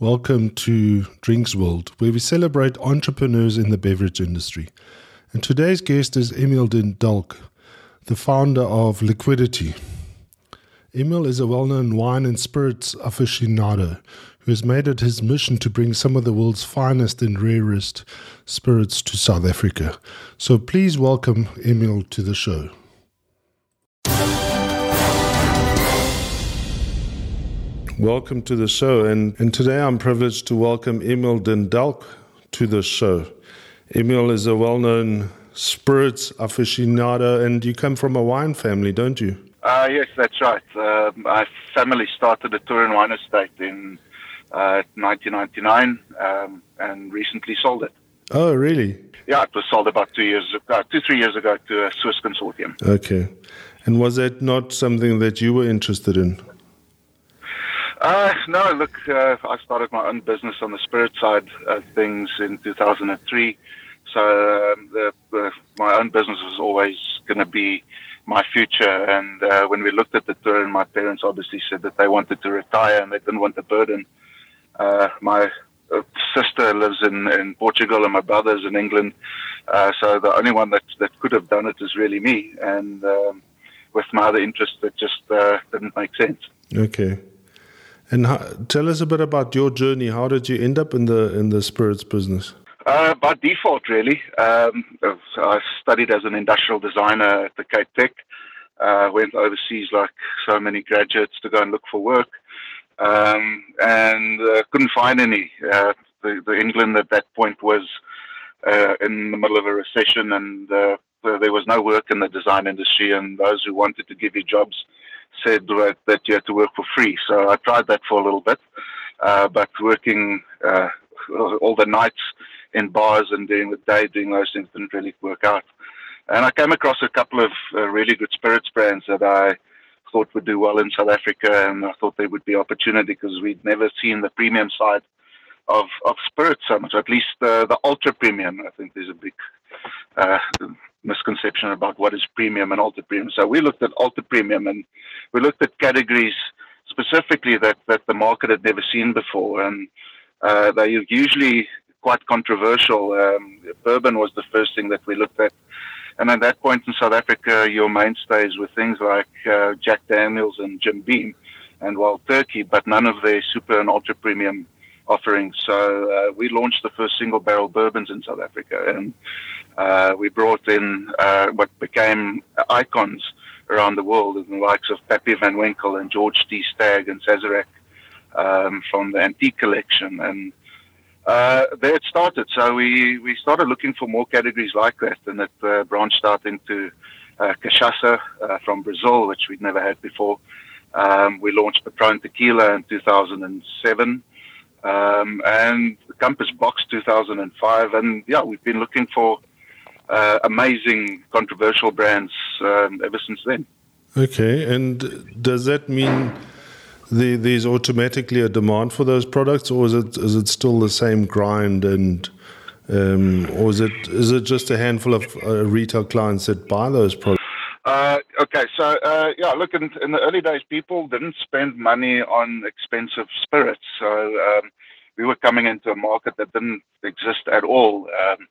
Welcome to Drinks World, where we celebrate entrepreneurs in the beverage industry. And today's guest is Emil den Dulk, the founder of Liquidity. Emil is a well known wine and spirits aficionado who has made it his mission to bring some of the world's finest and rarest spirits to South Africa. So please welcome Emil to the show. Welcome to the show. And, and today I'm privileged to welcome Emil Den Dulk to the show. Emil is a well known spirits aficionado, and you come from a wine family, don't you? Uh, yes, that's right. Uh, my family started a Tour Wine Estate in uh, 1999 um, and recently sold it. Oh, really? Yeah, it was sold about two years ago, two, three years ago to a Swiss consortium. Okay. And was that not something that you were interested in? Uh, no, look, uh, I started my own business on the spirit side of things in 2003. So um, the, the, my own business was always going to be my future. And uh, when we looked at the tour, and my parents obviously said that they wanted to retire and they didn't want the burden. Uh, my uh, sister lives in, in Portugal and my brother's in England. Uh, so the only one that, that could have done it is really me. And um, with my other interests, it just didn't make sense. Okay. And how, tell us a bit about your journey. How did you end up in the in the spirits business? Uh, by default, really. Um, I studied as an industrial designer at the Cape Tech. Uh, went overseas like so many graduates to go and look for work, um, and uh, couldn't find any. Uh, the, the, England at that point was uh, in the middle of a recession, and uh, there was no work in the design industry, and those who wanted to give you jobs said that you had to work for free. So I tried that for a little bit, uh, but working uh, all the nights in bars and during the day doing those things didn't really work out. And I came across a couple of uh, really good spirits brands that I thought would do well in South Africa, and I thought there would be opportunity because we'd never seen the premium side of of spirits so much. At least uh, the ultra premium. I think there's a big uh, misconception about what is premium and ultra premium. So we looked at ultra premium and we looked at categories specifically that, that the market had never seen before. And uh, they are usually quite controversial. Um, bourbon was the first thing that we looked at. And at that point in South Africa, your mainstays were things like uh, Jack Daniels and Jim Beam and Wild Turkey, but none of their super and ultra premium offerings. So uh, we launched the first single barrel bourbons in South Africa. And uh, we brought in uh, what became icons around the world, the likes of Pappy Van Winkle and George T. Stagg and Sazerac um, from the antique collection. And uh, there it started. So we, we started looking for more categories like that, and it uh, branched out into uh, cachaça uh, from Brazil, which we'd never had before. Um, we launched Patron Tequila in 2007. Um, and Compass Box 2005, and yeah, we've been looking for uh, amazing controversial brands um, ever since then. Okay, and does that mean the, there's automatically a demand for those products, or is it is it still the same grind and um, or is it is it just a handful of uh, retail clients that buy those products? Uh, okay, so uh, yeah, look, in, in, the early days, people didn't spend money on expensive spirits, so um, we were coming into a market that didn't exist at all. Um,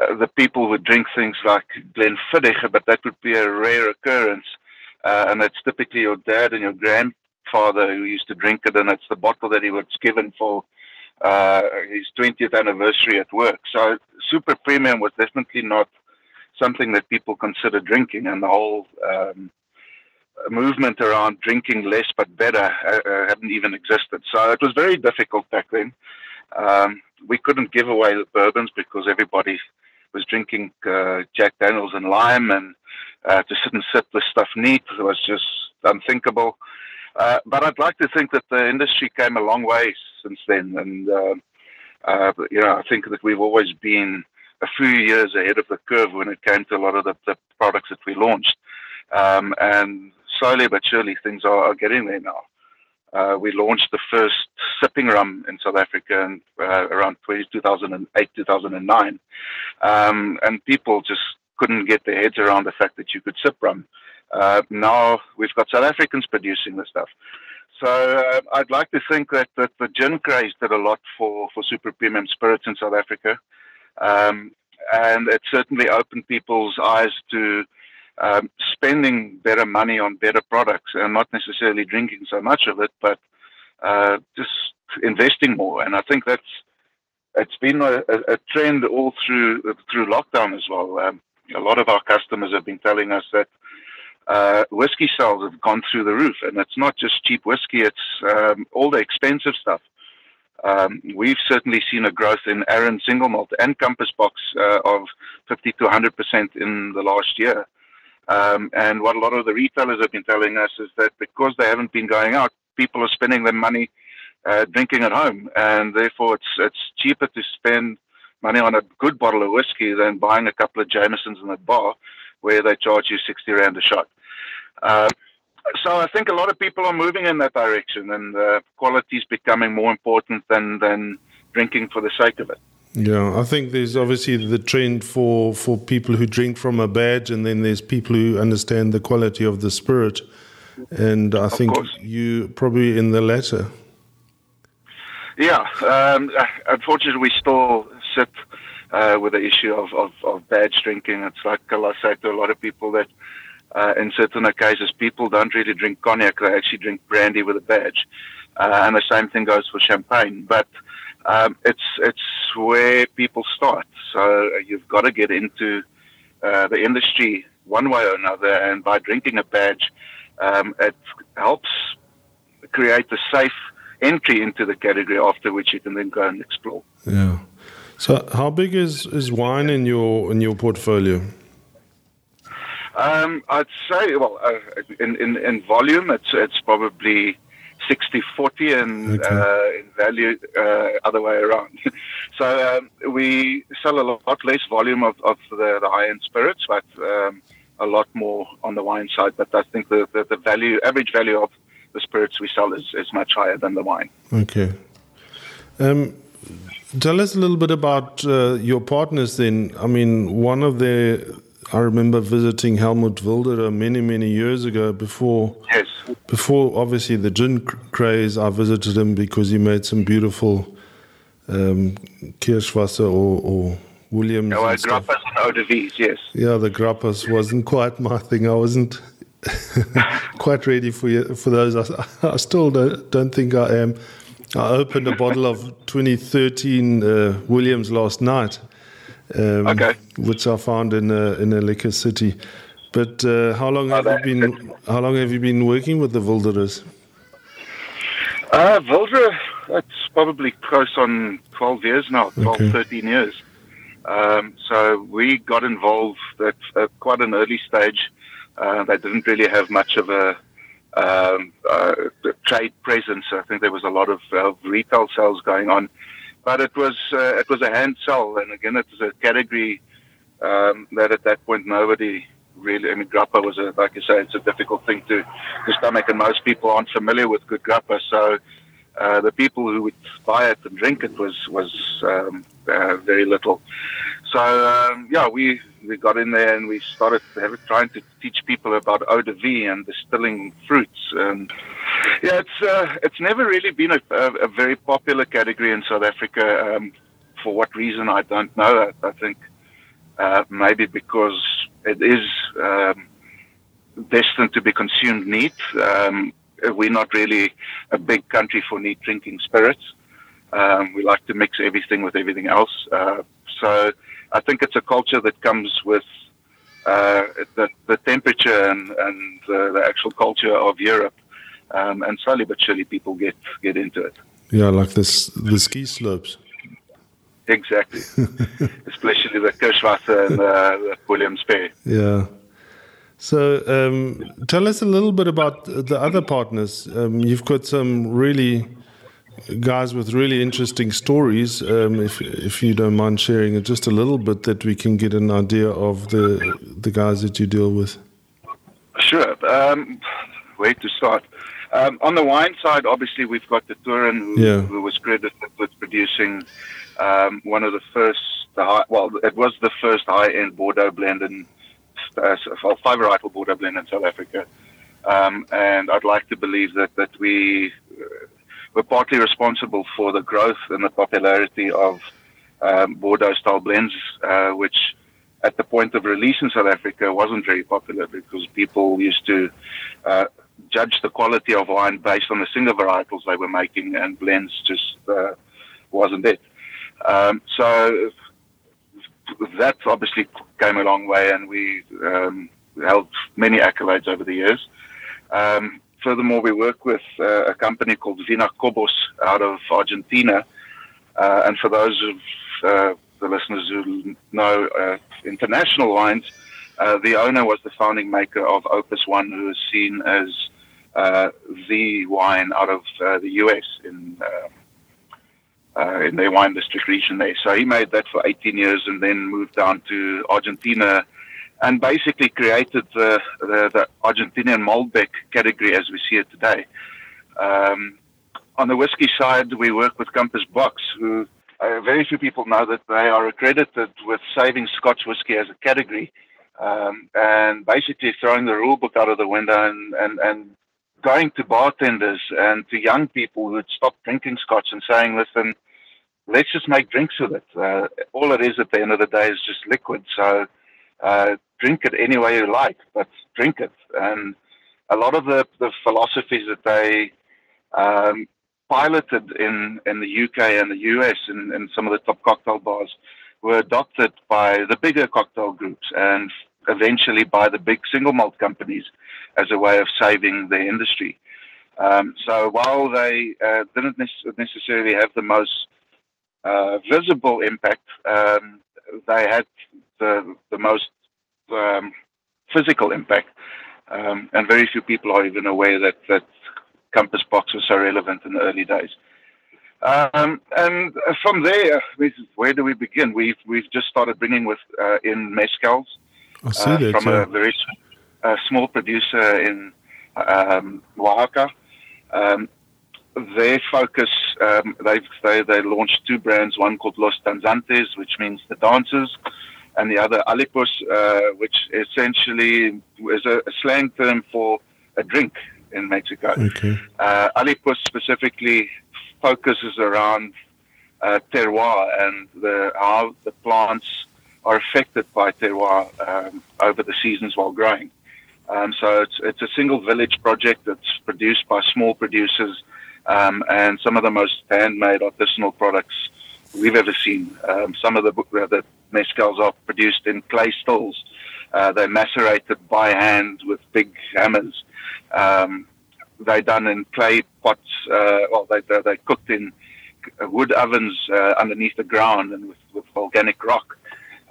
uh, the people would drink things like Glenfiddich, but that would be a rare occurrence. Uh, and it's typically your dad and your grandfather who used to drink it, and it's the bottle that he was given for uh, his 20th anniversary at work. So super premium was definitely not something that people consider drinking, and the whole um, movement around drinking less but better uh, uh, hadn't even existed. So it was very difficult back then. Um, we couldn't give away the bourbons because everybody was drinking uh, Jack Daniels and lime, and uh, to sit and sip the stuff neat was just unthinkable. Uh, but I'd like to think that the industry came a long way since then, and uh, uh, you know I think that we've always been a few years ahead of the curve when it came to a lot of the, the products that we launched, um, and slowly but surely things are, are getting there now. Uh, we launched the first sipping rum in South Africa in, uh, around 2008, 2009. Um, and people just couldn't get their heads around the fact that you could sip rum. Uh, now we've got South Africans producing the stuff. So uh, I'd like to think that, that the gin craze did a lot for, for super premium spirits in South Africa. Um, and it certainly opened people's eyes to um, spending better money on better products and not necessarily drinking so much of it, but uh, just investing more. And I think that's it's been a, a trend all through through lockdown as well. Um, a lot of our customers have been telling us that uh, whiskey sales have gone through the roof, and it's not just cheap whiskey; it's um, all the expensive stuff. Um, we've certainly seen a growth in Arran single malt and Compass box uh, of 50 to 100 percent in the last year. Um, and what a lot of the retailers have been telling us is that because they haven't been going out, people are spending their money uh, drinking at home, and therefore it's it's cheaper to spend money on a good bottle of whiskey than buying a couple of Jamesons in a bar where they charge you 60 rand a shot. Uh, so I think a lot of people are moving in that direction, and uh, quality is becoming more important than than drinking for the sake of it. Yeah, I think there's obviously the trend for, for people who drink from a badge, and then there's people who understand the quality of the spirit. And I of think course. you probably in the latter. Yeah, um, unfortunately, we still sit uh, with the issue of, of, of badge drinking. It's like I say to a lot of people that uh, in certain cases, people don't really drink cognac; they actually drink brandy with a badge, uh, and the same thing goes for champagne. But um, it's it's where people start. So uh, you've got to get into uh, the industry one way or another, and by drinking a badge, um, it helps create a safe entry into the category after which you can then go and explore. Yeah. So how big is, is wine in your in your portfolio? Um, I'd say, well, uh, in, in, in volume, it's it's probably 60 40 and okay. uh, in value uh, other way around. so um, we sell a lot less volume of, of the, the high end spirits, but um, a lot more on the wine side. But I think the, the, the, value, average value of the spirits we sell is, is much higher than the wine. Okay. Um, tell us a little bit about uh, your partners then. I mean, one of the I remember visiting Helmut Wilderer many, many years ago before. Yes. Before, obviously, the gin craze, I visited him because he made some beautiful um, Kirschwasser or, or Williams. Oh, grappas and eau de vies, yes. Yeah, the grappas wasn't quite my thing. I wasn't quite ready for for those. I, I still don't, don't think I am. I opened a bottle of 2013 uh, Williams last night um, okay. which I found in a, in a liquor city. But uh, how long have you been? How long have you been working with the Wilderers? Uh, Wilderer, that's probably close on 12 years now, 12, okay. 13 years. Um, so we got involved at, at quite an early stage. Uh, they didn't really have much of a, um, uh, trade presence. I think there was a lot of, of retail sales going on but it was uh, it was a hand sell, and again, it was a category um, that at that point nobody really. I mean, grappa was a like you say, it's a difficult thing to to stomach, and most people aren't familiar with good grappa. So uh, the people who would buy it and drink it was was um, uh, very little. So um, yeah, we we got in there and we started trying to teach people about eau de vie and distilling fruits. And yeah, it's uh, it's never really been a, a, a, very popular category in South Africa. Um, for what reason I don't know. I, I think uh, maybe because it is um, destined to be consumed neat. Um, we're not really a big country for neat drinking spirits. Um, we like to mix everything with everything else. Uh, so I think it's a culture that comes with uh, the, the temperature and, and uh, the actual culture of Europe. Um, and slowly but surely people get, get into it. Yeah, like this, the ski slopes. Exactly. Especially the Kirschwasser and uh, the Williams Bay. Yeah. So um, tell us a little bit about the other partners. Um, you've got some really guys with really interesting stories. Um, if if you don't mind sharing it just a little bit, that we can get an idea of the the guys that you deal with. Sure. Um, where to start? Um, on the wine side, obviously we've got the Toren, who, yeah. who was credited with producing um, one of the first. The high, well, it was the first high-end Bordeaux blend in uh, five varietal Bordeaux blend in South Africa. Um, and I'd like to believe that, that we uh, were partly responsible for the growth and the popularity of um, Bordeaux style blends, uh, which at the point of release in South Africa wasn't very popular because people used to uh, judge the quality of wine based on the single varietals they were making, and blends just uh, wasn't it. Um, so that obviously came a long way, and we um, held many accolades over the years. Um, furthermore, we work with uh, a company called Vina Cobos out of Argentina. Uh, and for those of uh, the listeners who know uh, international wines, uh, the owner was the founding maker of Opus One, who is seen as uh, the wine out of the US in um, in the wine district region there. So he made that for 18 years and then moved down to Argentina and basically created the, the, the Argentinian Malbec category as we see it today. Um, on the whiskey side, we work with Compass Box, who uh, very few people know that they are accredited with saving Scotch whiskey as a category um, and basically throwing the rule book out of the window and, and, and going to bartenders and to young people who'd stop drinking Scotch and saying, listen, let's just make drinks with it. Uh, all it is at the end of the day is just liquid. So uh, drink it any way you like, but drink it. And a lot of the, the philosophies that they um, piloted in, in the UK and the US and in some of the top cocktail bars were adopted by the bigger cocktail groups and eventually by the big single malt companies as a way of saving the industry. Um, so while they uh, didn't necessarily have the most uh, visible impact, um, they had the, the most um, physical impact. Um, and very few people are even aware that, that Compass Box was so relevant in the early days. Um, and from there, where do we begin? We've we've just started bringing with uh, in mezcals uh, from a very uh, small producer in um, Oaxaca. Um, their focus, um, they've, they they launched two brands. One called Los Danzantes, which means the dancers, and the other Alipus, uh, which essentially is a, a, slang term for a drink in Mexico. Okay. Uh, Alipus specifically focuses around uh, terroir and the, how the plants are affected by terroir um, over the seasons while growing. Um, so it's, it's a single village project that's produced by small producers um, and some of the most handmade artisanal products we've ever seen. Um, some of the, the mezcals are produced in clay stills. Uh, they're macerated by hand with big hammers. Um, they're done in clay pots. Uh, well, they, they're, they're, cooked in wood ovens uh, underneath the ground and with, with volcanic rock.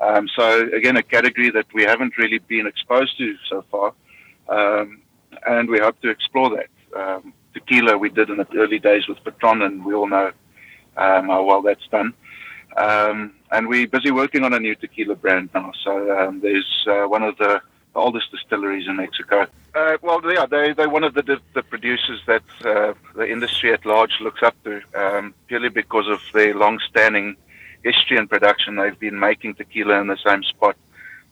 Um, so again, a category that we haven't really been exposed to so far, um, and we hope to explore that. Um, tequila we did in the early days with Patron, and we all know um, how well that's done. Um, and we're busy working on a new tequila brand now. So um, there's uh, one of the oldest distilleries in Mexico. Uh, well, yeah, they, they're one of the, the producers that uh, the industry at large looks up to, purely because of their long-standing history and production. They've been making tequila in the same spot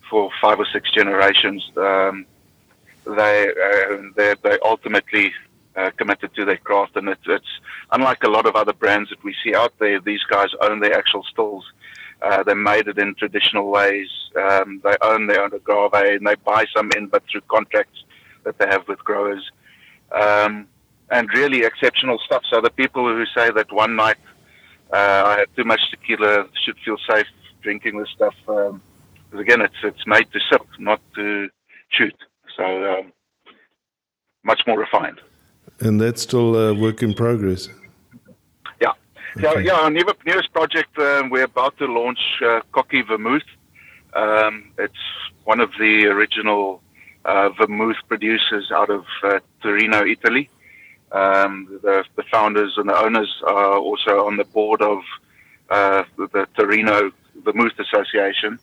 for five or six generations. Um, they, uh, they, they ultimately uh, committed to their craft, and it's, it's unlike a lot of other brands that we see out there. These guys own their actual stills. Uh, they made it in traditional ways. Um, they own their own agave, and they buy some in, but through contracts that they have with growers. Um, and really exceptional stuff. So the people who say that one night I had too much tequila should feel safe drinking this stuff. Um, again, it's it's made to sip, not to shoot. So um, much more refined. And that's still a work in progress. Yeah, okay. yeah, yeah. Our newest project, um, we're about to launch uh, Cocchi Vermouth. Um, it's one of the original uh, vermouth producers out of uh, Torino, Italy. Um, the, the, founders and the owners are also on the board of uh, the Torino Vermouth Association,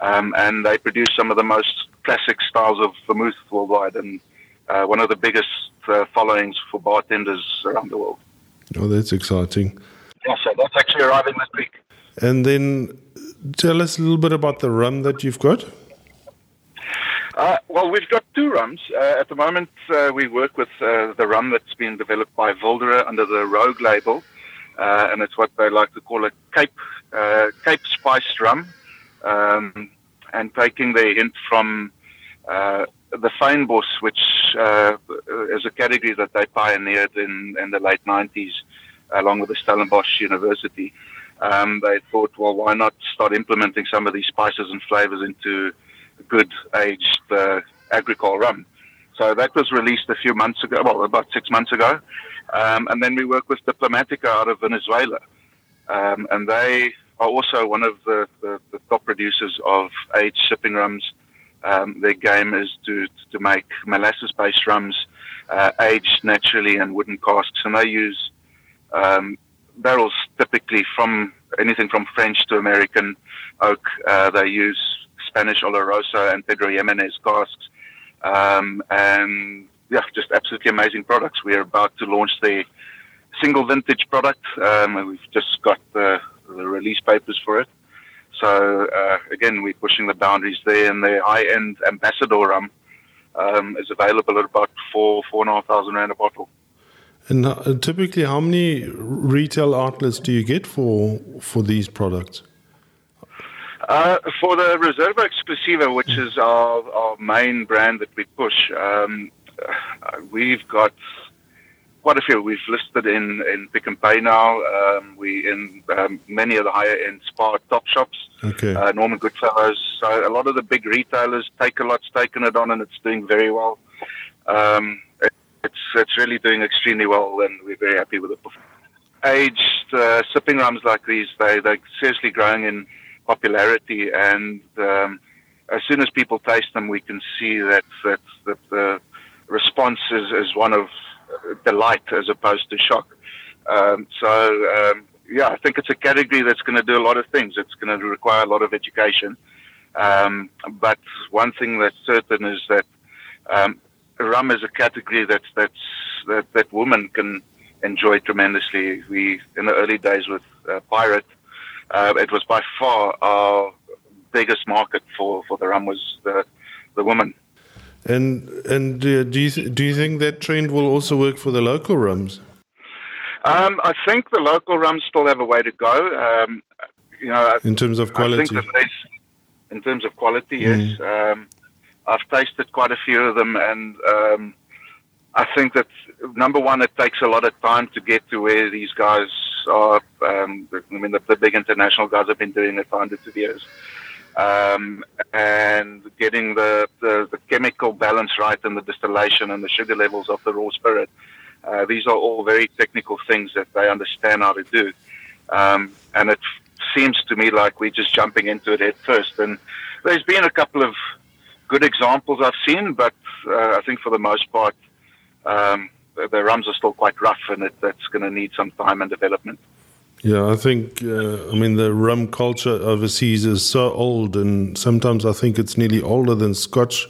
um, and they produce some of the most classic styles of vermouth worldwide. And uh, one of the biggest uh, followings for bartenders around the world. Oh, that's exciting. Yeah, so that's actually arriving this week. And then tell us a little bit about the rum that you've got. Uh, well, we've got two rums. Uh, at the moment, uh, we work with uh, the rum that's been developed by Wilderer under the Rogue label, uh, and it's what they like to call a Cape Cape spiced rum, um, and taking the hint from the Fynbos, which is a category that they pioneered in, in the late 90s, along with the Stellenbosch University. Um, they thought, well, why not start implementing some of these spices and flavors into good aged uh, agricole rum. So that was released a few months ago, well, about six months ago. Um, and then we work with Diplomatico out of Venezuela. Um, and they are also one of the, the, the top producers of aged sipping rums. Um, their game is to, to make molasses based rums uh, aged naturally in wooden casks. And they use um, barrels typically from anything from French to American oak. Uh, they use Spanish Oloroso and Pedro Ximénez casks. Um, and yeah, just absolutely amazing products. We're about to launch the single vintage product. Um, we've just got the, the, release papers for it. So uh, again, we're pushing the boundaries there, and the high-end ambassador rum um, is available at about four, four and a half thousand rand a bottle. And uh, typically, how many retail outlets do you get for for these products? Uh, for the Reserva Exclusiva, which is our, our main brand that we push, um, uh, we've got quite a few. We've listed in, in Pick n Pay now. Um, we in um, many of the higher end Spar top shops. Okay. Uh, Norman Goodfellows. So a lot of the big retailers, Takealot's taken it on, and it's doing very well. Um, it, it's it's really doing extremely well, and we're very happy with it. Aged uh, sipping rums like these, they they're seriously growing in popularity, and um, as soon as people taste them, we can see that that, that the response is, is one of delight as opposed to shock. Um, so um, yeah, I think it's a category that's going to do a lot of things. It's going to require a lot of education. Um, but one thing that's certain is that um, rum is a category that's that's that, that women can enjoy tremendously. We in the early days with uh, Pirate, uh, it was by far our biggest market for, for the rum was the the woman. And and uh, do you th- do you think that trend will also work for the local rums? Um, I think the local rums still have a way to go. Um, you know, in terms of quality. in terms of quality, yes. Mm. Um, I've tasted quite a few of them, and um, I think that number one, it takes a lot of time to get to where these guys are. Um, I mean, the, the, big international guys have been doing it for hundreds of years. Um, and getting the, the, the, chemical balance right and the distillation and the sugar levels of the raw spirit. Uh, these are all very technical things that they understand how to do. Um, and it seems to me like we're just jumping into it head first. And there's been a couple of good examples I've seen, but uh, I think for the most part, um, the rums are still quite rough, and it, that's going to need some time and development. Yeah, I think, uh, I mean, the rum culture overseas is so old, and sometimes I think it's nearly older than Scotch.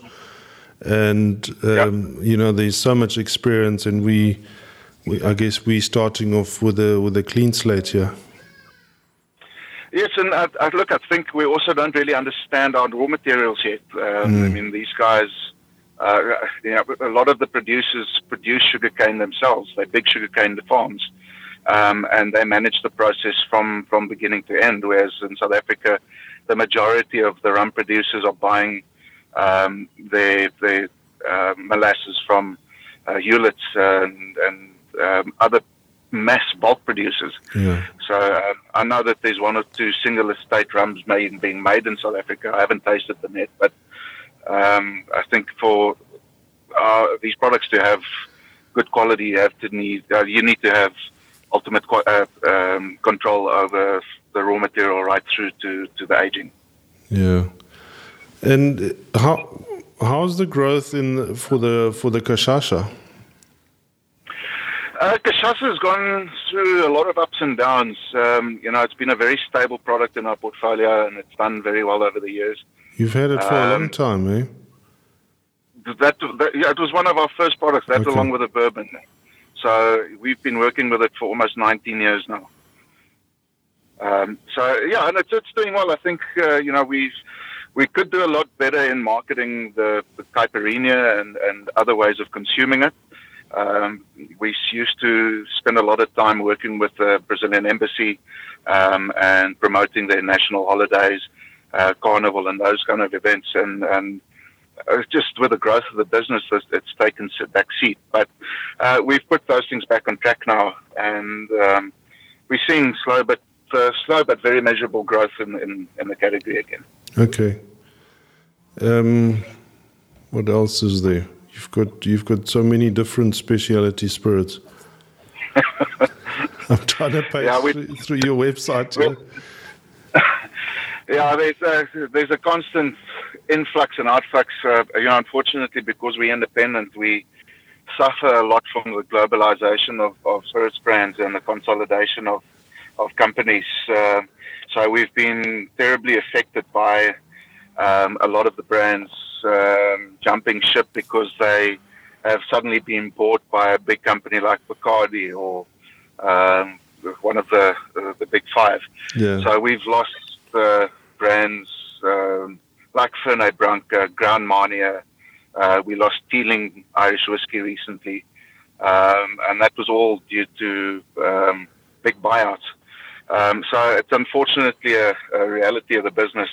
And, um, yeah. you know, there's so much experience, and we, we, I guess we're starting off with a, with a clean slate here. Yes, and I, I, look, I think we also don't really understand our raw materials yet. Um, mm. I mean, these guys uh, you know, a lot of the producers produce sugarcane themselves. They big sugarcane the farms, um, and they manage the process from, from beginning to end. Whereas in South Africa, the majority of the rum producers are buying um, their, their uh, molasses from uh, Huletts and, and um, other mass bulk producers. Yeah. So uh, I know that there's one or two single estate rums made, being made in South Africa. I haven't tasted them yet, but um, I think for uh, these products to have good quality, you have to need uh, you need to have ultimate uh, um, control over the raw material right through to, to the aging. Yeah, and how how's the growth in for the for the cachaça? Uh, has gone through a lot of ups and downs. Um, you know, it's been a very stable product in our portfolio, and it's done very well over the years. You've had it for um, a long um, time, eh? That, that, yeah, it was one of our first products. That okay. along with the bourbon. So we've been working with it for almost 19 years now. Um, so yeah, and it's, it's doing well. I think uh, you know we've we could do a lot better in marketing the, the caipirinha and, and other ways of consuming it. Um, we used to spend a lot of time working with the Brazilian embassy um, and promoting their national holidays, uh, carnival, and those kind of events. And, and just with the growth of the business, it's taken a back seat. But uh, we've put those things back on track now, and um, we're seeing slow but uh, slow but very measurable growth in, in, in the category again. Okay. Um, what else is there? You've got you've got so many different specialty spirits. I'm trying to pay yeah, we, through, through, your website. yeah, there's a, there's a constant influx and outflux. Uh, you know, unfortunately, because we're independent, we suffer a lot from the globalization of, of spirits brands and the consolidation of of companies. Uh, so we've been terribly affected by um, a lot of the brands um, jumping ship because they have suddenly been bought by a big company like Bacardi or um, one of the uh, the big five. Yeah. So we've lost uh, brands um, like Fernet Branca, Grand Marnier. Uh, we lost Teeling Irish whiskey recently, um, and that was all due to um, big buyouts. Um, so it's unfortunately a, a, reality of the business,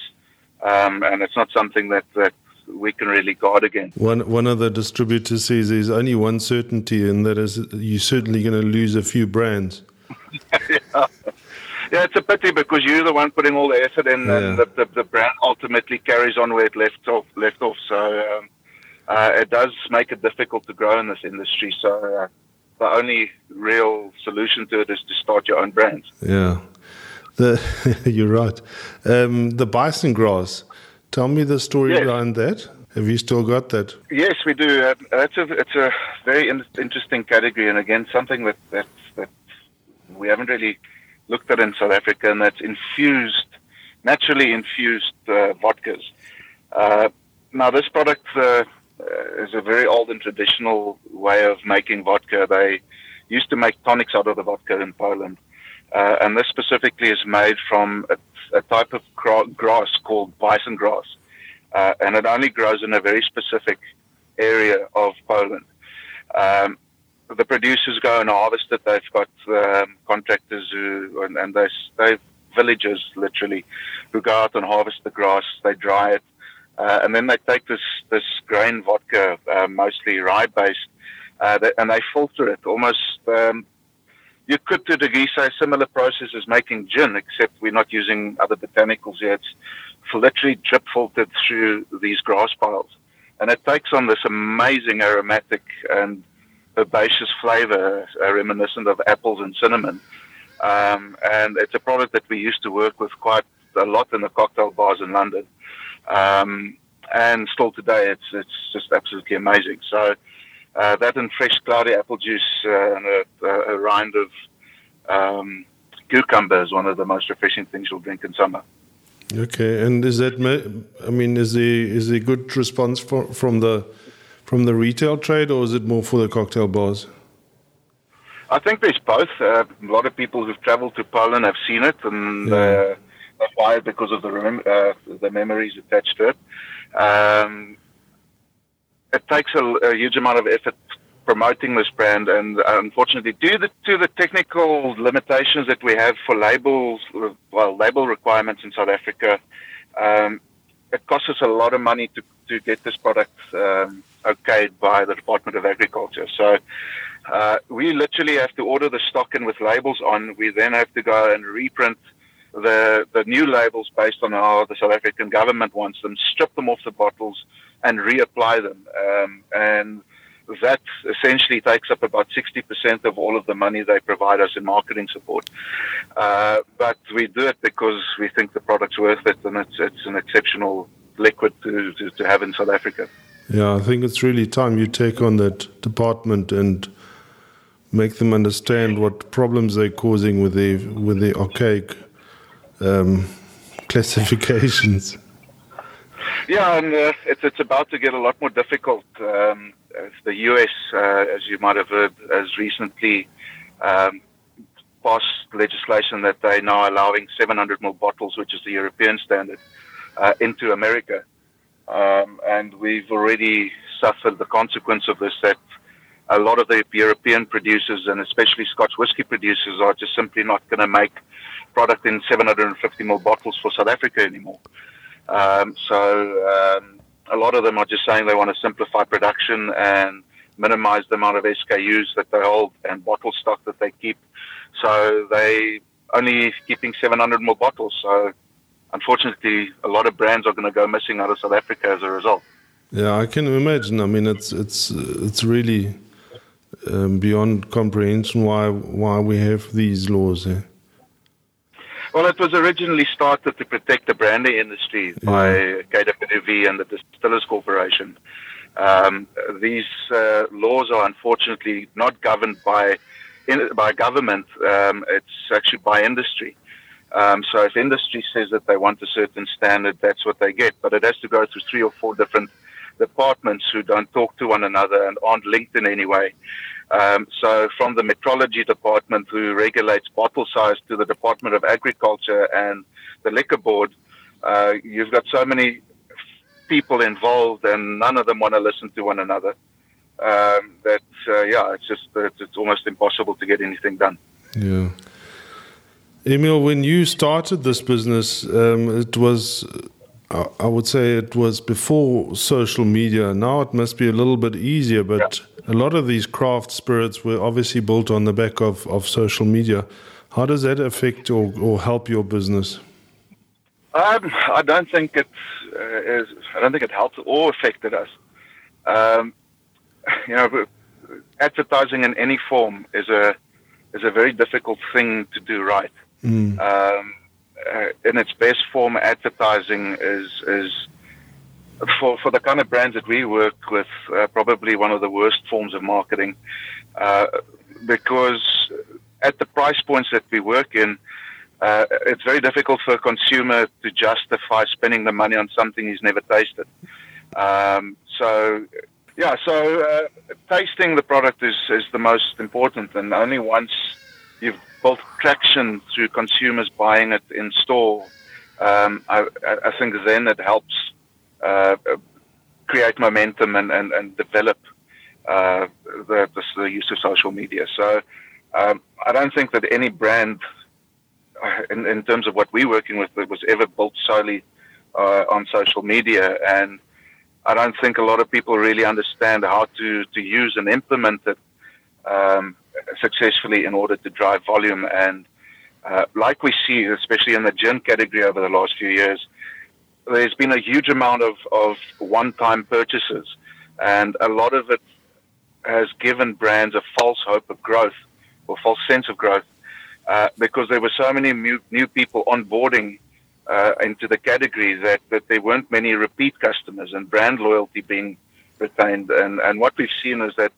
um, and it's not something that, that we can really guard against. One one of the distributors says there's only one certainty, and that is you're certainly going to lose a few brands. yeah. Yeah, it's a pity because you're the one putting all the effort in, yeah. and the, the, the, brand ultimately carries on where it left off. Left off. So um, uh, it does make it difficult to grow in this industry. So uh, the only real solution to it is to start your own brands. Yeah. The, you're right. Um, the bison grass Tell me the story yes. behind that. Have you still got that? Yes, we do. Uh, that's a, it's a very in- interesting category, and again, something that, that, that we haven't really looked at in South Africa, and that's infused, naturally infused uh, vodkas. Uh, now, this product uh, is a very old and traditional way of making vodka. They used to make tonics out of the vodka in Poland. Uh, and this specifically is made from a, a type of grass called bison grass. Uh, and it only grows in a very specific area of Poland. Um, the producers go and harvest it. They've got um, contractors who, and, and they, they villagers literally, who go out and harvest the grass. They dry it, uh, and then they take this this grain vodka, uh, mostly rye based, uh, and they filter it almost um, you could to a degree say similar process as making gin, except we're not using other botanicals yet. It's literally drip filtered through these grass piles. And it takes on this amazing aromatic and herbaceous flavor, uh, reminiscent of apples and cinnamon. Um, and it's a product that we used to work with quite a lot in the cocktail bars in London. Um, and still today, it's, it's just absolutely amazing. So, uh, that and fresh cloudy apple juice uh, and a, a, rind of um, cucumber is one of the most refreshing things you'll drink in summer. Okay, and is that? I mean, is there is there good response for, from the from the retail trade, or is it more for the cocktail bars? I think there's both. Uh, a lot of people who've travelled to Poland have seen it, and yeah. uh, because of the uh, the memories attached to it. Um, it takes a, a, huge amount of effort promoting this brand, and uh, unfortunately, due to, to the technical limitations that we have for labels, well, label requirements in South Africa, um, it costs us a lot of money to, to get this product um, okayed by the Department of Agriculture. So uh, we literally have to order the stock in with labels on. We then have to go and reprint the the new labels based on how the South African government wants them, strip them off the bottles, and reapply them. Um, and that essentially takes up about 60% of all of the money they provide us in marketing support. Uh, but we do it because we think the product's worth it and it's, it's an exceptional liquid to, to, to have in South Africa. Yeah, I think it's really time you take on that department and make them understand what problems they're causing with the with the archaic um, classifications. Yeah, and uh, it's it's about to get a lot more difficult. Um, the U.S., uh, as you might have heard, has recently um, passed legislation that they're now allowing 700 ml bottles, which is the European standard. uh, into America. Um, and we've already suffered the consequence of this that a lot of the European producers and especially Scotch whiskey producers are just simply not going to make product in 750 ml bottles for South Africa anymore. Um, so um, a lot of them are just saying they want to simplify production and minimize the amount of SKUs that they hold and bottle stock that they keep. So they only keeping 700 more bottles. So unfortunately, a lot of brands are going to go missing out of South Africa as a result. Yeah, I can imagine. I mean, it's it's it's really um, beyond comprehension why why we have these laws. Eh? Well, it was originally started to protect the brandy industry yeah. by KWV and the Distillers Corporation. Um, these uh, laws are unfortunately not governed by in, by government. Um, it's actually by industry. Um, so if industry says that they want a certain standard, that's what they get. But it has to go through three or four different departments who don't talk to one another and aren't linked in any way. Um, so from the metrology department who regulates bottle size to the Department of Agriculture and the liquor board, uh, you've got so many people involved and none of them want to listen to one another. Um, that uh, yeah, it's just it's, it's almost impossible to get anything done. Yeah. Emil, when you started this business, um, it was I would say it was before social media. Now it must be a little bit easier, but yeah. a lot of these craft spirits were obviously built on the back of, of social media. How does that affect or, or help your business? Um, I don't think it uh, is, I don't think it helped or affected us. Um, you know, advertising in any form is a is a very difficult thing to do right. Mm. Um, uh, in its best form, advertising is is for for the kind of brands that we work with, uh, probably one of the worst forms of marketing, uh, because at the price points that we work in, uh, it's very difficult for a consumer to justify spending the money on something he's never tasted. Um, so. Yeah, so uh, tasting the product is, is the most important, and only once you've built traction through consumers buying it in store, um, I, I, think then it helps uh, create momentum and, and, and develop uh, the, the, the, use of social media. So um, I don't think that any brand, uh, in, in, terms of what we're working with, was ever built solely uh, on social media. And I don't think a lot of people really understand how to, to use and implement it. Um, successfully in order to drive volume. And uh, like we see, especially in the gin category over the last few years, there's been a huge amount of, of one time purchases. And a lot of it has given brands a false hope of growth or false sense of growth uh, because there were so many new, new people onboarding uh, into the category that, that there weren't many repeat customers and brand loyalty being retained. And, and what we've seen is that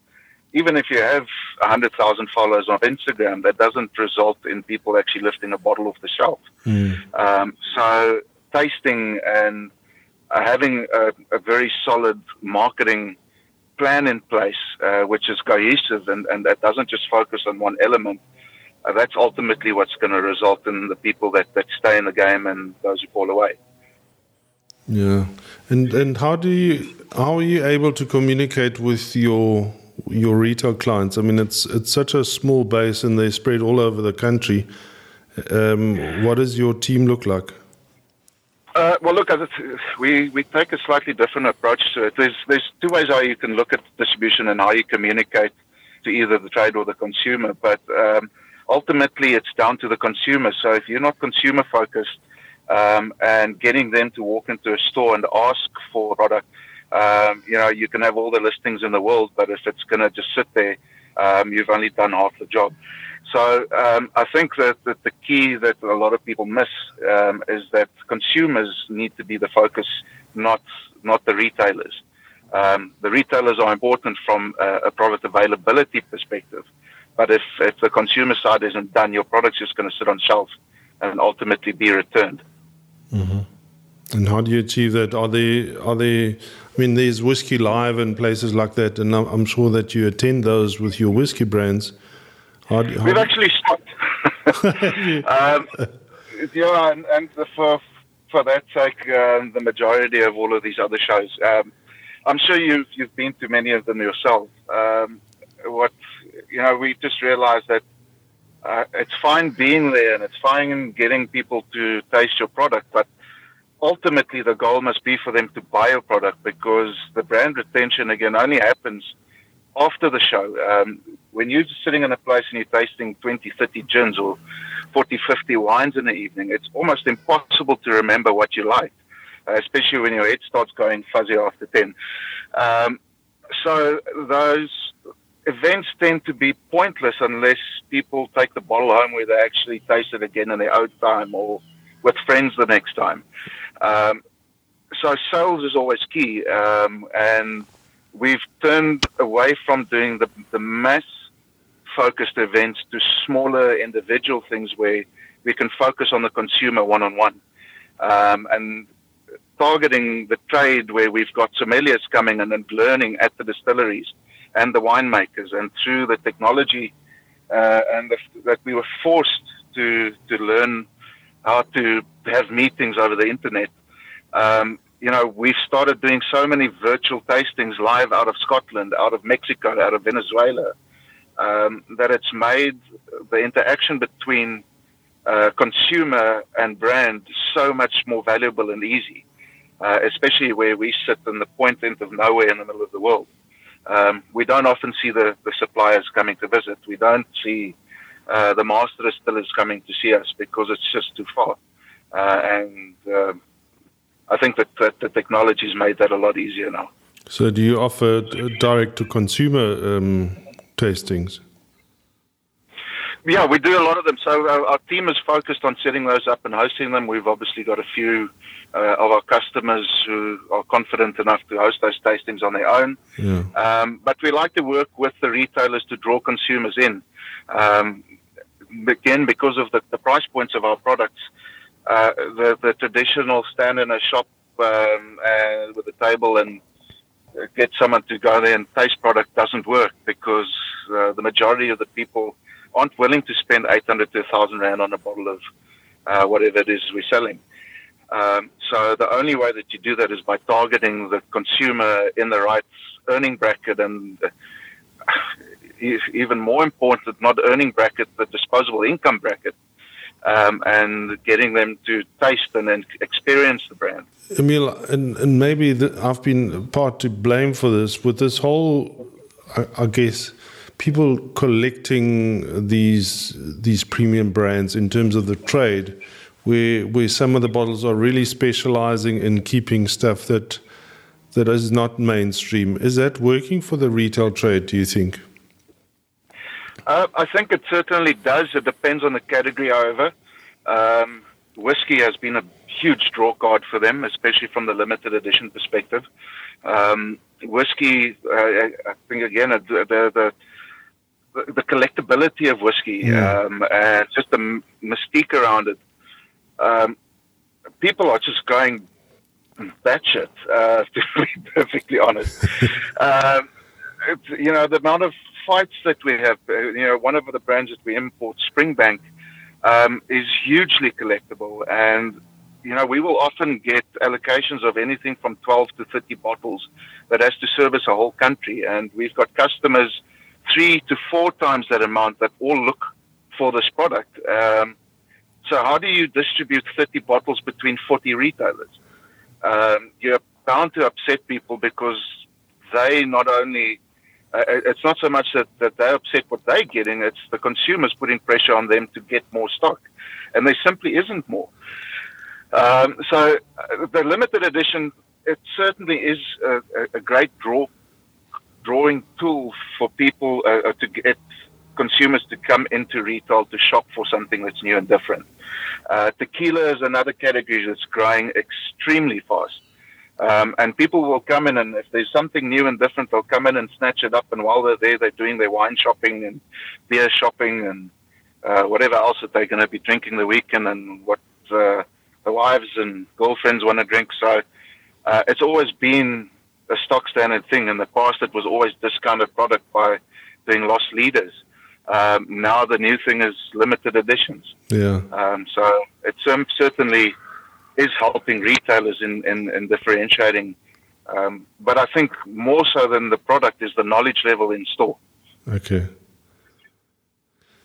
even if you have 100,000 followers on Instagram, that doesn't result in people actually lifting a bottle off the shelf. Mm. Um, so, tasting and uh, having a, a, very solid marketing plan in place, uh, which is cohesive and, and that doesn't just focus on one element, uh, that's ultimately what's going to result in the people that, that stay in the game and those who fall away. Yeah, and and how do you how are you able to communicate with your your retail clients? I mean, it's it's such a small base, and they spread all over the country. Um, what does your team look like? Uh, well, look, we we take a slightly different approach to it. There's there's two ways how you can look at distribution and how you communicate to either the trade or the consumer. But um, ultimately, it's down to the consumer. So if you're not consumer focused um, and getting them to walk into a store and ask for a product um, you know, you can have all the listings in the world, but if it's going to just sit there, um, you've only done half the job. So um, I think that, that, the key that a lot of people miss um, is that consumers need to be the focus, not not the retailers. Um, the retailers are important from a, a, product availability perspective, but if, if the consumer side isn't done, your product's just going to sit on shelf and ultimately be returned. Mm-hmm. And how do you achieve that? Are they are they I mean, there's Whiskey Live and places like that, and I'm sure that you attend those with your whiskey brands. How do, how We've actually stopped. um, yeah, and, and, for for that sake, um, the majority of all of these other shows. Um, I'm sure you've you've been to many of them yourself. Um, what you know, we just realized that uh, it's fine being there and it's fine getting people to taste your product, but ultimately the goal must be for them to buy your product because the brand retention again only happens after the show. Um, when you're sitting in a place and you're tasting 20, 30 gins or 40, 50 wines in the evening, it's almost impossible to remember what you like, uh, especially when your head starts going fuzzy after 10. Um, so those events tend to be pointless unless people take the bottle home where they actually taste it again in their own time or with friends the next time. Um, so sales is always key, um, and we've turned away from doing the, the mass focused events to smaller individual things where we can focus on the consumer one on one. And targeting the trade where we've got sommeliers coming in and learning at the distilleries and the winemakers and through the technology uh, and the, that we were forced to, to learn how to have meetings over the internet. Um, you know, we've started doing so many virtual tastings live out of Scotland, out of Mexico, out of Venezuela, um, that it's made the interaction between uh, consumer and brand so much more valuable and easy, uh, especially where we sit in the point end of nowhere in the middle of the world. Um, we don't often see the, the suppliers coming to visit. We don't see uh, the master distillers coming to see us because it's just too far. Uh, and um, I think that, that the technology has made that a lot easier now. So, do you offer direct to consumer um, tastings? Yeah, we do a lot of them. So our, our, team is focused on setting those up and hosting them. We've obviously got a few uh, of our customers who are confident enough to host those tastings on their own. Yeah. Um, but we like to work with the retailers to draw consumers in. Um, again, because of the, the, price points of our products, uh, the, the traditional stand in a shop um, uh, with a table and get someone to go there and taste product doesn't work because uh, the majority of the people aren't willing to spend 800 to 1,000 Rand on a bottle of uh, whatever it is we're selling. Um, so the only way that you do that is by targeting the consumer in the right earning bracket and uh, even more important, not earning bracket, the disposable income bracket. Um, and getting them to taste and then experience the brand. Emile, and, and maybe the, I've been part to blame for this with this whole, I, I guess, people collecting these these premium brands in terms of the trade, where where some of the bottles are really specializing in keeping stuff that that is not mainstream. Is that working for the retail trade? Do you think? Uh, I think it certainly does. It depends on the category, however. Um, whiskey has been a huge draw card for them, especially from the limited edition perspective. Um, whiskey, uh, I think again, the, the, the collectability of whiskey yeah. um, and just the mystique around it. Um, people are just going batshit, uh, to be perfectly honest. um, you know, the amount of fights that we have, uh, you know, one of the brands that we import, Springbank, um, is hugely collectible. And, you know, we will often get allocations of anything from 12 to 30 bottles that has to service a whole country. And we've got customers – three to four times that amount that all look for this product. Um, so how do you distribute 30 bottles between 40 retailers? Um, you're bound to upset people because they not only uh, it's not so much that, that they're upset what they're getting, it's the consumers putting pressure on them to get more stock. And there simply isn't more. Um, so uh, the limited edition, it certainly is a, a great draw drawing tool for people uh, uh, to get consumers to come into retail to shop for something that's new and different. Uh, tequila is another category that's growing extremely fast. Um, and people will come in, and if there's something new and different, they'll come in and snatch it up. And while they're there, they're doing their wine shopping and beer shopping and uh, whatever else that they're going to be drinking the weekend and what uh, the wives and girlfriends want to drink. So uh, it's always been a stock standard thing. In the past, it was always discounted product by being loss leaders. Um, now the new thing is limited editions. Yeah. Um, so it's um, certainly is helping retailers in, in, in differentiating. Um, but I think more so than the product is the knowledge level in store. Okay.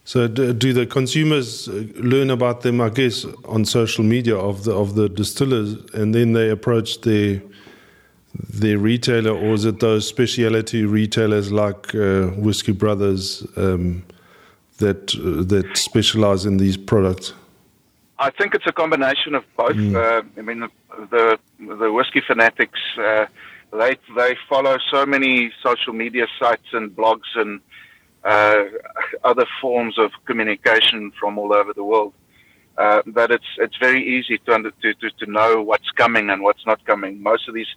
So do, the consumers uh, learn about them, I guess, on social media of the of the distillers, and then they approach their their retailer, or is it those specialty retailers like uh, Whiskey Brothers um, that uh, that specialize in these products? I think it's a combination of both. Mm. Uh, I mean, the the whiskey fanatics uh, they they follow so many social media sites and blogs and uh, other forms of communication from all over the world. Uh, that it's it's very easy to, under, to, to to know what's coming and what's not coming. Most of these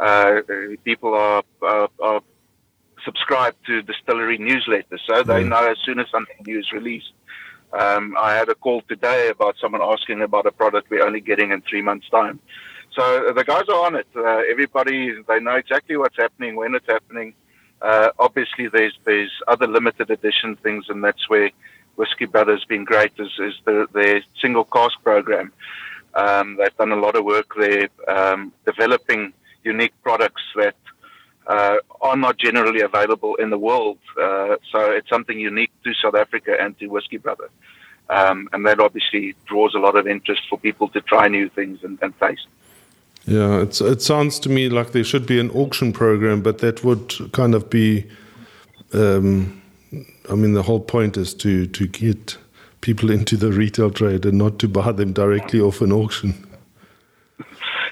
uh, people are, are, are subscribed to distillery newsletters, so they mm. know as soon as something new is released. Um, I had a call today about someone asking about a product we're only getting in three months' time. So the guys are on it. Uh, everybody, they know exactly what's happening, when it's happening. Uh, obviously, there's there's other limited edition things, and that's where Whiskey Brothers been great. Is, is the, their single cask program. Um, they've done a lot of work there, um, developing unique products that uh, are not generally available in the world. Uh, so it's something unique to South Africa and to Whiskey Brother. Um, and that obviously draws a lot of interest for people to try new things and, and taste. Yeah, it sounds to me like there should be an auction program, but that would kind of be. Um, I mean, the whole point is to, to get people into the retail trade and not to buy them directly off an auction.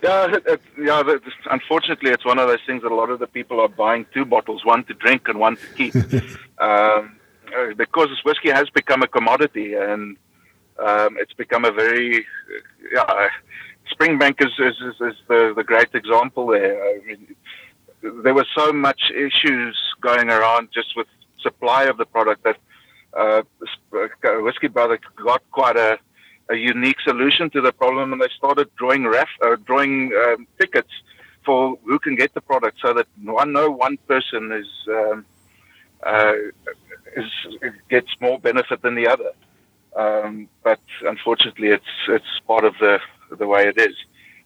Yeah, it, yeah. unfortunately, it's one of those things that a lot of the people are buying two bottles, one to drink and one to keep, um, uh, because whiskey has become a commodity and um, it's become a very yeah Springbank is, is, is, is the, the great example there. I mean, there were so much issues going around just with supply of the product that uh, Whiskey Brother got quite a, a unique solution to the problem, and they started drawing ref, uh, drawing um, tickets for who can get the product, so that one no one person is, um, uh, is gets more benefit than the other. Um, but unfortunately, it's it's part of the the way it is.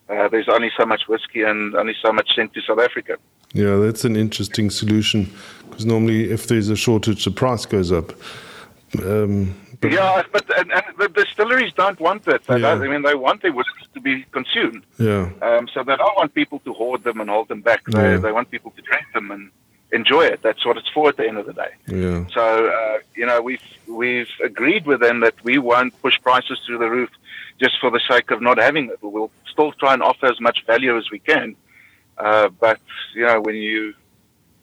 Uh, there's only so much whiskey and only so much sent to South Africa. Yeah, that's an interesting solution because normally, if there's a shortage, the price goes up. Um, yeah, but and, and the distilleries don't want that. yeah. I mean, they want their whiskey to be consumed. Yeah. Um, so they don't want people to hoard them and hold them back. They, yeah. they want people to drink them and enjoy it. That's what it's for at the end of the day. Yeah. So uh, you know, we've we've agreed with them that we won't push prices through the roof just for the sake of not having it. We'll still try and offer as much value as we can. Uh, but, you know, when you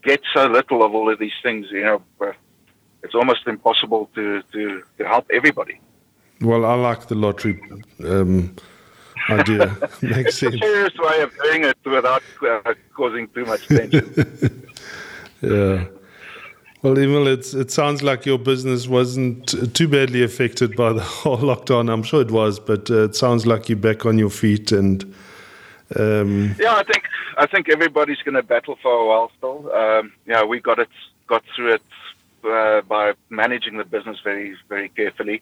get so little of all of these things, you know, it's almost impossible to, to, to help everybody. Well, I like the lottery um, idea. Makes sense. It's a serious way of doing it without uh, causing too much tension. yeah. Well, Emil, it's, it sounds like your business wasn't too badly affected by the whole lockdown. I'm sure it was, but uh, it sounds like you're back on your feet and. Um, yeah, I think I think everybody's going to battle for a while still. Um, yeah, we got it got through it uh, by managing the business very very carefully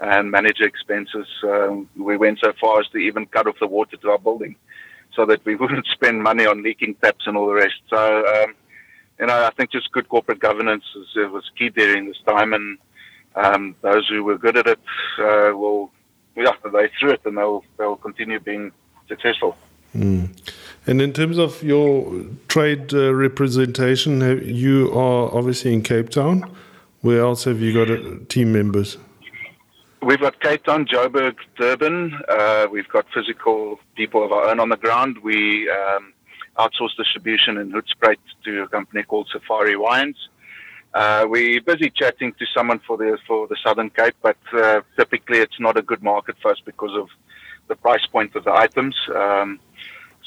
and manage expenses. Um, we went so far as to even cut off the water to our building so that we wouldn't spend money on leaking taps and all the rest. So um, you know, I think just good corporate governance was, uh, was key during this time, and um, those who were good at it uh, will, yeah, they through it, and they'll they'll continue being successful. Mm. And in terms of your trade uh, representation, you are obviously in Cape Town. Where else have you got uh, team members? We've got Cape Town, Joburg, Durban. Uh, we've got physical people of our own on the ground. We um, outsource distribution in Hoedspruit to a company called Safari Wines. Uh, we're busy chatting to someone for the for the Southern Cape, but uh, typically it's not a good market for us because of the price point of the items. Um,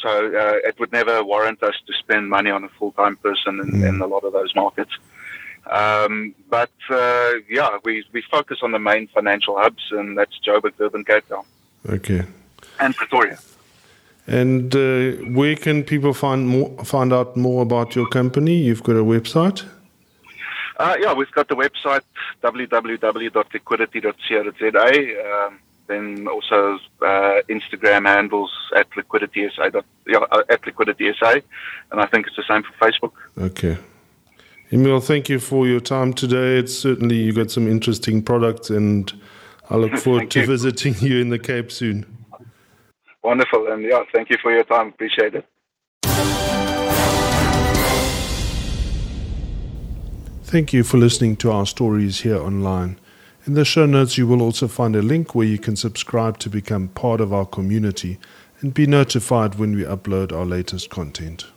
so uh, it would never warrant us to spend money on a full-time person in, mm. in a lot of those markets. Um, but uh, yeah, we we focus on the main financial hubs, and that's Joburg, Durban, Cape Town. Okay. And Pretoria. And uh, where can people find more, find out more about your company? You've got a website. Uh, yeah, we've got the website www.liquidity.co.za. Um, then also uh, Instagram handles at liquiditysa. Yeah, uh, at liquiditysa, and I think it's the same for Facebook. Okay. Emil, thank you for your time today. It's certainly you got some interesting products, and I look forward to you. visiting you in the Cape soon. Wonderful, and yeah, thank you for your time. Appreciate it. Thank you for listening to our stories here online. In the show notes, you will also find a link where you can subscribe to become part of our community and be notified when we upload our latest content.